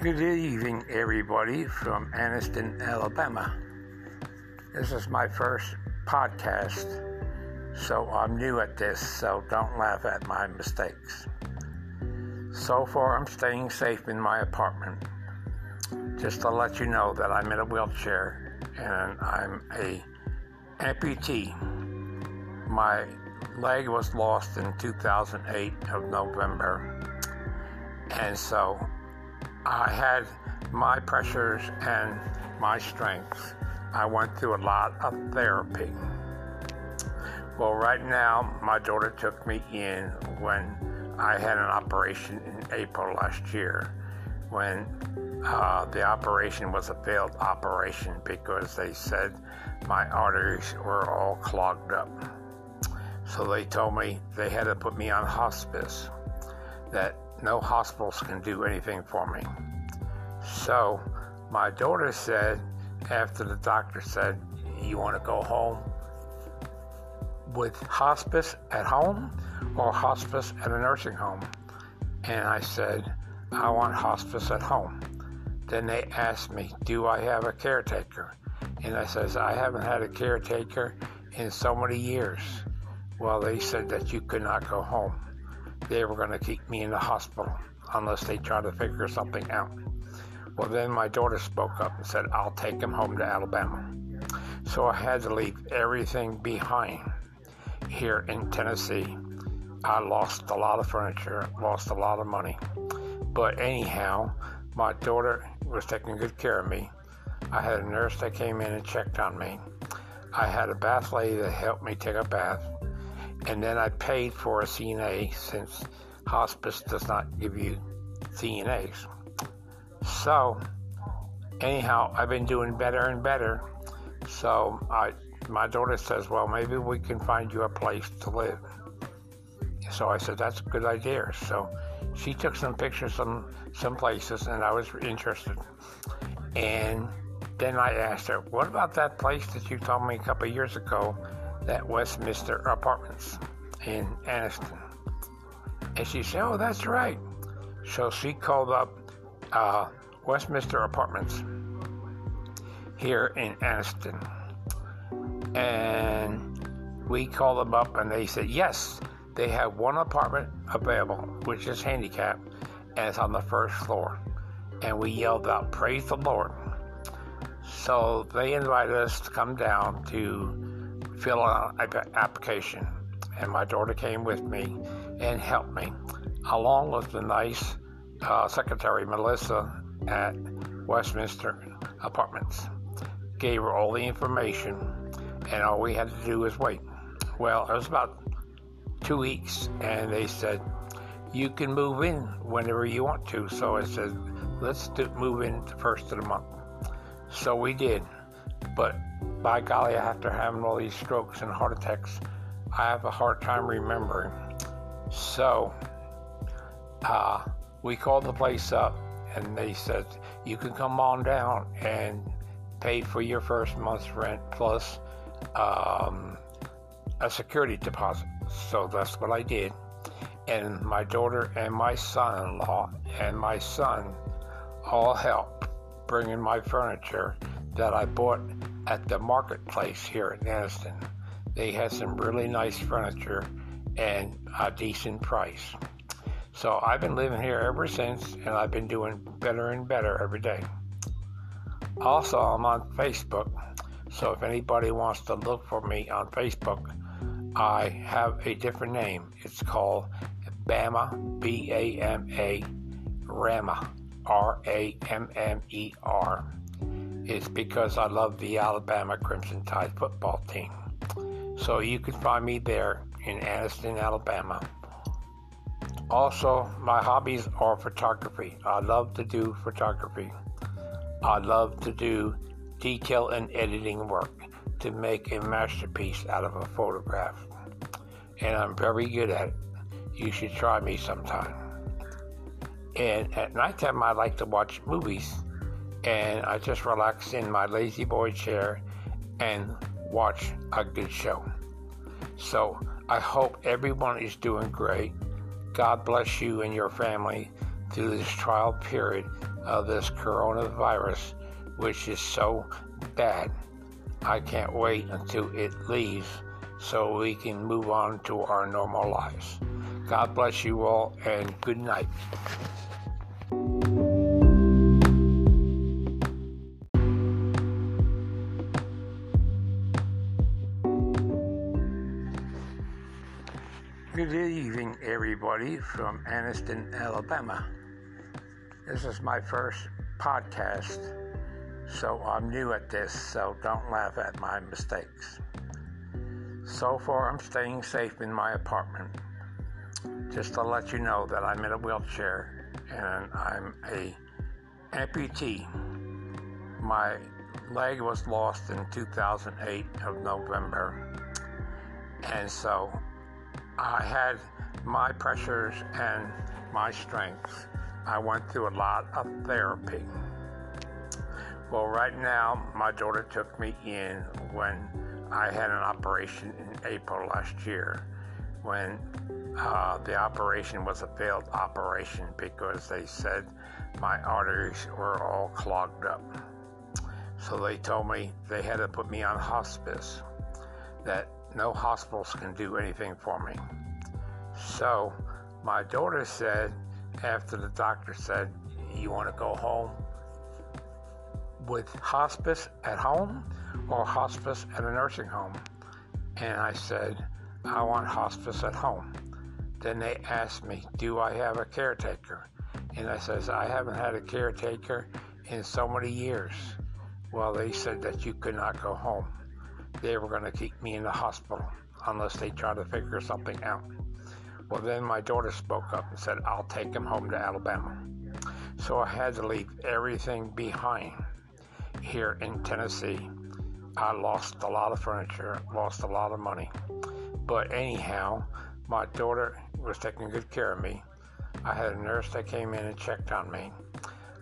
Good evening, everybody from Anniston, Alabama. This is my first podcast, so I'm new at this, so don't laugh at my mistakes. So far, I'm staying safe in my apartment. Just to let you know that I'm in a wheelchair and I'm a amputee. My leg was lost in 2008 of November, and so I had my pressures and my strengths. I went through a lot of therapy. Well, right now, my daughter took me in when I had an operation in April last year, when uh, the operation was a failed operation because they said my arteries were all clogged up. So they told me they had to put me on hospice, that no hospitals can do anything for me. So my daughter said, after the doctor said, You want to go home with hospice at home or hospice at a nursing home? And I said, I want hospice at home. Then they asked me, Do I have a caretaker? And I says, I haven't had a caretaker in so many years. Well, they said that you could not go home they were going to keep me in the hospital unless they tried to figure something out. Well, then my daughter spoke up and said, I'll take him home to Alabama. So I had to leave everything behind here in Tennessee. I lost a lot of furniture, lost a lot of money. But anyhow, my daughter was taking good care of me. I had a nurse that came in and checked on me. I had a bath lady that helped me take a bath and then I paid for a CNA since hospice does not give you CNAs. So, anyhow, I've been doing better and better. So, I, my daughter says, Well, maybe we can find you a place to live. So I said, That's a good idea. So she took some pictures from some places, and I was interested. And then I asked her, What about that place that you told me a couple years ago that Westminster Apartments in Anniston. And she said, Oh, that's right. So she called up uh, Westminster Apartments here in Anniston. And we called them up and they said, Yes, they have one apartment available, which is handicapped, and it's on the first floor. And we yelled out, Praise the Lord. So they invited us to come down to fill out an application. And my daughter came with me and helped me, along with the nice uh, secretary, Melissa, at Westminster Apartments. Gave her all the information, and all we had to do was wait. Well, it was about two weeks, and they said, You can move in whenever you want to. So I said, Let's do, move in the first of the month. So we did. But by golly, after having all these strokes and heart attacks, I have a hard time remembering. So, uh, we called the place up and they said, you can come on down and pay for your first month's rent plus um, a security deposit. So that's what I did. And my daughter and my son in law and my son all helped bringing my furniture that I bought at the marketplace here in Anniston. They had some really nice furniture and a decent price. So I've been living here ever since, and I've been doing better and better every day. Also, I'm on Facebook, so if anybody wants to look for me on Facebook, I have a different name. It's called Bama, B A M A, Rammer, R A M M E R is because I love the Alabama Crimson Tide football team. So you can find me there in Anniston, Alabama. Also, my hobbies are photography. I love to do photography. I love to do detail and editing work to make a masterpiece out of a photograph. And I'm very good at it. You should try me sometime. And at nighttime, I like to watch movies and I just relax in my lazy boy chair and watch a good show. So I hope everyone is doing great. God bless you and your family through this trial period of this coronavirus, which is so bad. I can't wait until it leaves so we can move on to our normal lives. God bless you all and good night. Good evening, everybody from Anniston, Alabama. This is my first podcast, so I'm new at this, so don't laugh at my mistakes. So far, I'm staying safe in my apartment. Just to let you know that I'm in a wheelchair and I'm a amputee. My leg was lost in 2008 of November, and so I had my pressures and my strengths. I went through a lot of therapy. Well, right now, my daughter took me in when I had an operation in April last year. When uh, the operation was a failed operation because they said my arteries were all clogged up. So they told me they had to put me on hospice, that no hospitals can do anything for me. So my daughter said, after the doctor said, You want to go home with hospice at home or hospice at a nursing home? And I said, I want hospice at home. Then they asked me, Do I have a caretaker? And I says, I haven't had a caretaker in so many years. Well, they said that you could not go home. They were going to keep me in the hospital unless they tried to figure something out. Well, then my daughter spoke up and said, I'll take him home to Alabama. So I had to leave everything behind here in Tennessee. I lost a lot of furniture, lost a lot of money. But anyhow, my daughter was taking good care of me. I had a nurse that came in and checked on me.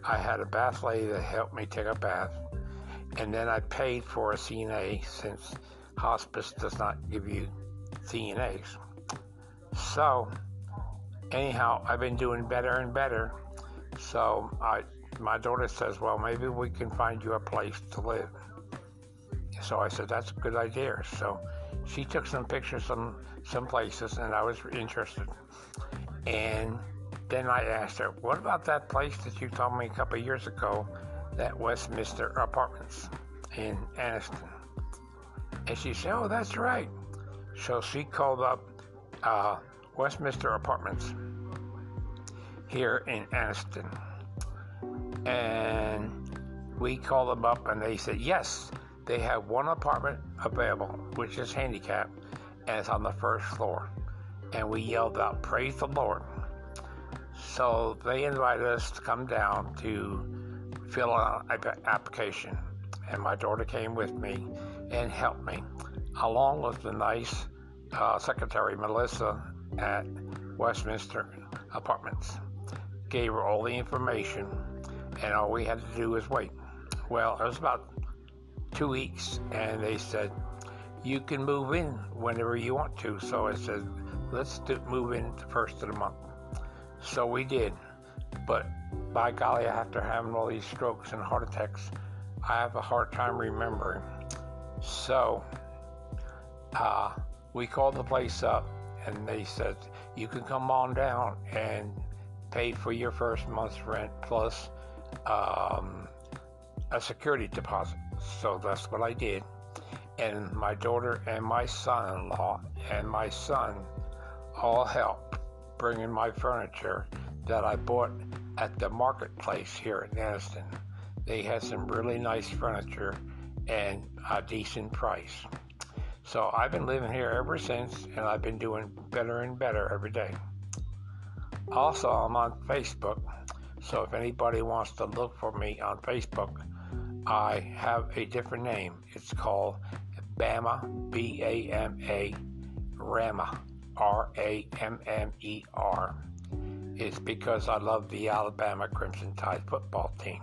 I had a bath lady that helped me take a bath and then I paid for a CNA since hospice does not give you CNAs. So, anyhow, I've been doing better and better. So, I, my daughter says, Well, maybe we can find you a place to live. So I said, That's a good idea. So she took some pictures from some places, and I was interested. And then I asked her, What about that place that you told me a couple years ago that Westminster Apartments in Anniston. And she said, Oh, that's right. So she called up uh, Westminster Apartments here in Anniston. And we called them up and they said, Yes, they have one apartment available, which is handicapped, and it's on the first floor. And we yelled out, Praise the Lord. So they invited us to come down to fill out an application. And my daughter came with me and helped me, along with the nice uh, secretary, Melissa, at Westminster Apartments. Gave her all the information, and all we had to do was wait. Well, it was about two weeks, and they said, You can move in whenever you want to. So I said, Let's do, move in the first of the month. So we did. But by golly, after having all these strokes and heart attacks, I have a hard time remembering. So, uh, we called the place up and they said, you can come on down and pay for your first month's rent plus um, a security deposit. So that's what I did. And my daughter and my son in law and my son all helped bringing my furniture that I bought at the marketplace here in Anniston. They had some really nice furniture and a decent price. So I've been living here ever since, and I've been doing better and better every day. Also, I'm on Facebook, so if anybody wants to look for me on Facebook, I have a different name. It's called Bama, B A M A, Rammer, R A M M E R is because I love the Alabama Crimson Tide football team.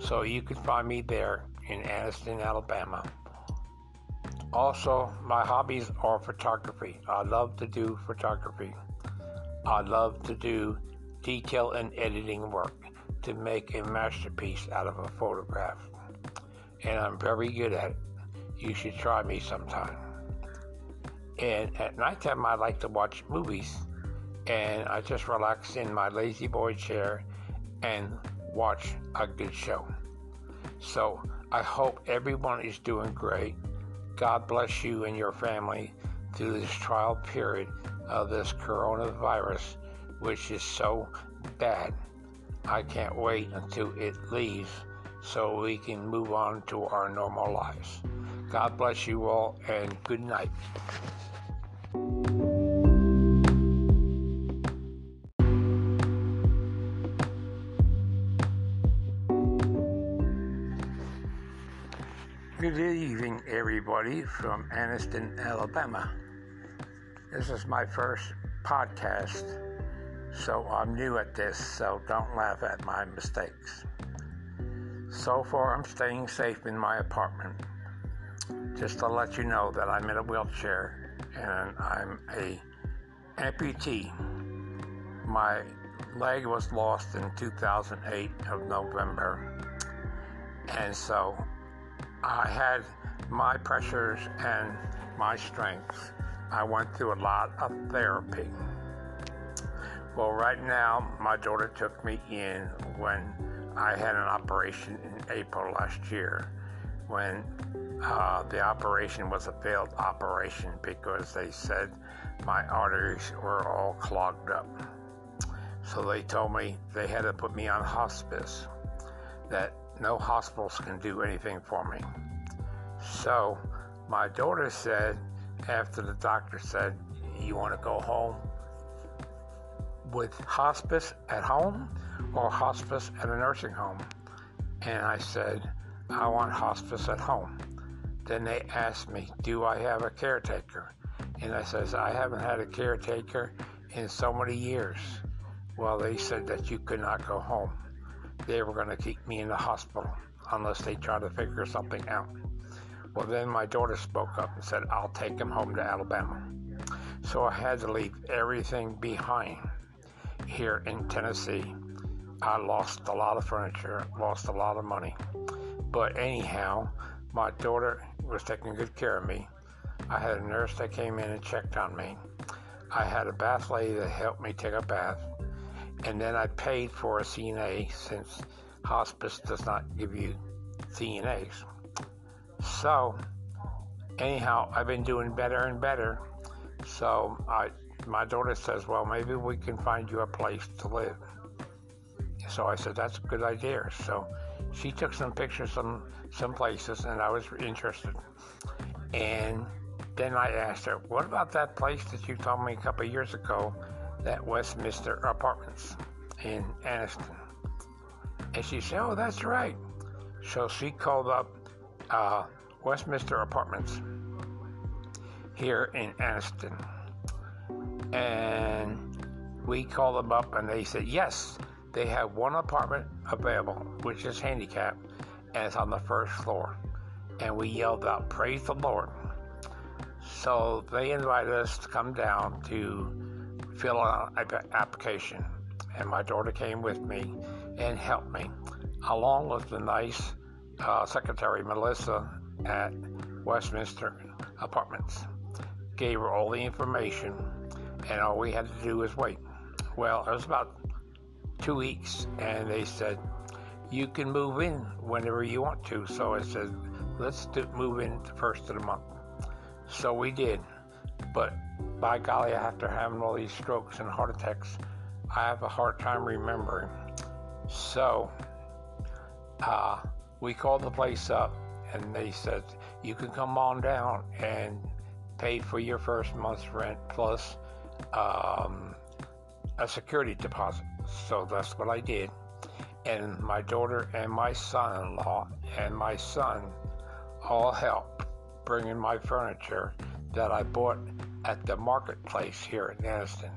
So you can find me there in Anniston, Alabama. Also, my hobbies are photography. I love to do photography. I love to do detail and editing work. to make a masterpiece out of a photograph. And I'm very good at it. You should try me sometime. And at nighttime, I like to watch movies. And I just relax in my lazy boy chair and watch a good show. So I hope everyone is doing great. God bless you and your family through this trial period of this coronavirus, which is so bad. I can't wait until it leaves so we can move on to our normal lives. God bless you all and good night. Good evening, everybody from Anniston, Alabama. This is my first podcast, so I'm new at this, so don't laugh at my mistakes. So far, I'm staying safe in my apartment. Just to let you know that I'm in a wheelchair and I'm a amputee. My leg was lost in 2008 of November, and so I had my pressures and my strengths. I went through a lot of therapy. Well, right now, my daughter took me in when I had an operation in April last year. When uh, the operation was a failed operation because they said my arteries were all clogged up. So they told me they had to put me on hospice, that no hospitals can do anything for me. So my daughter said, after the doctor said, You want to go home with hospice at home or hospice at a nursing home? And I said, I want hospice at home. Then they asked me, Do I have a caretaker? And I says, I haven't had a caretaker in so many years. Well, they said that you could not go home they were going to keep me in the hospital unless they tried to figure something out. Well, then my daughter spoke up and said, I'll take him home to Alabama. So I had to leave everything behind here in Tennessee. I lost a lot of furniture, lost a lot of money. But anyhow, my daughter was taking good care of me. I had a nurse that came in and checked on me. I had a bath lady that helped me take a bath and then I paid for a CNA since hospice does not give you CNAs. So, anyhow, I've been doing better and better. So, I, my daughter says, Well, maybe we can find you a place to live. So I said, That's a good idea. So, she took some pictures from some places, and I was interested. And then I asked her, What about that place that you told me a couple years ago that Westminster Apartments in Anniston. And she said, Oh, that's right. So she called up uh, Westminster Apartments here in Anniston. And we called them up and they said, Yes, they have one apartment available, which is handicapped, and it's on the first floor. And we yelled out, Praise the Lord. So they invited us to come down to fill out an application. And my daughter came with me and helped me, along with the nice uh, secretary, Melissa, at Westminster Apartments. Gave her all the information, and all we had to do was wait. Well, it was about two weeks, and they said, You can move in whenever you want to. So I said, Let's do, move in the first of the month. So we did. But by golly, after having all these strokes and heart attacks, I have a hard time remembering. So, uh, we called the place up and they said, you can come on down and pay for your first month's rent plus um, a security deposit. So that's what I did. And my daughter and my son in law and my son all helped bringing my furniture that I bought at the marketplace here in Anniston.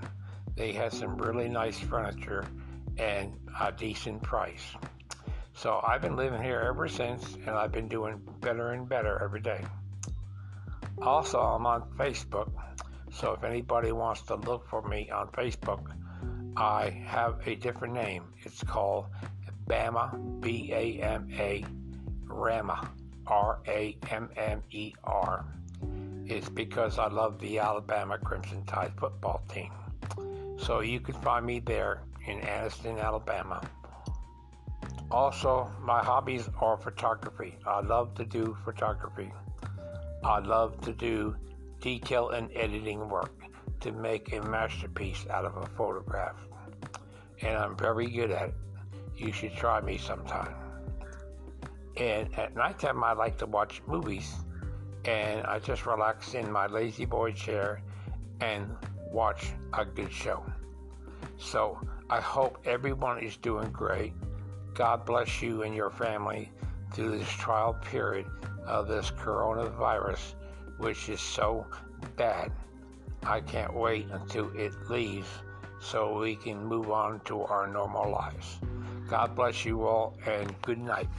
They had some really nice furniture and a decent price. So I've been living here ever since, and I've been doing better and better every day. Also, I'm on Facebook, so if anybody wants to look for me on Facebook, I have a different name. It's called Bama, B A M A, Rammer, R A M M E R, is because I love the Alabama Crimson Tide football team. So you can find me there in Anniston, Alabama. Also, my hobbies are photography. I love to do photography. I love to do detail and editing work to make a masterpiece out of a photograph. And I'm very good at it. You should try me sometime. And at nighttime, I like to watch movies. And I just relax in my lazy boy chair and watch a good show. So I hope everyone is doing great. God bless you and your family through this trial period of this coronavirus, which is so bad. I can't wait until it leaves so we can move on to our normal lives. God bless you all and good night.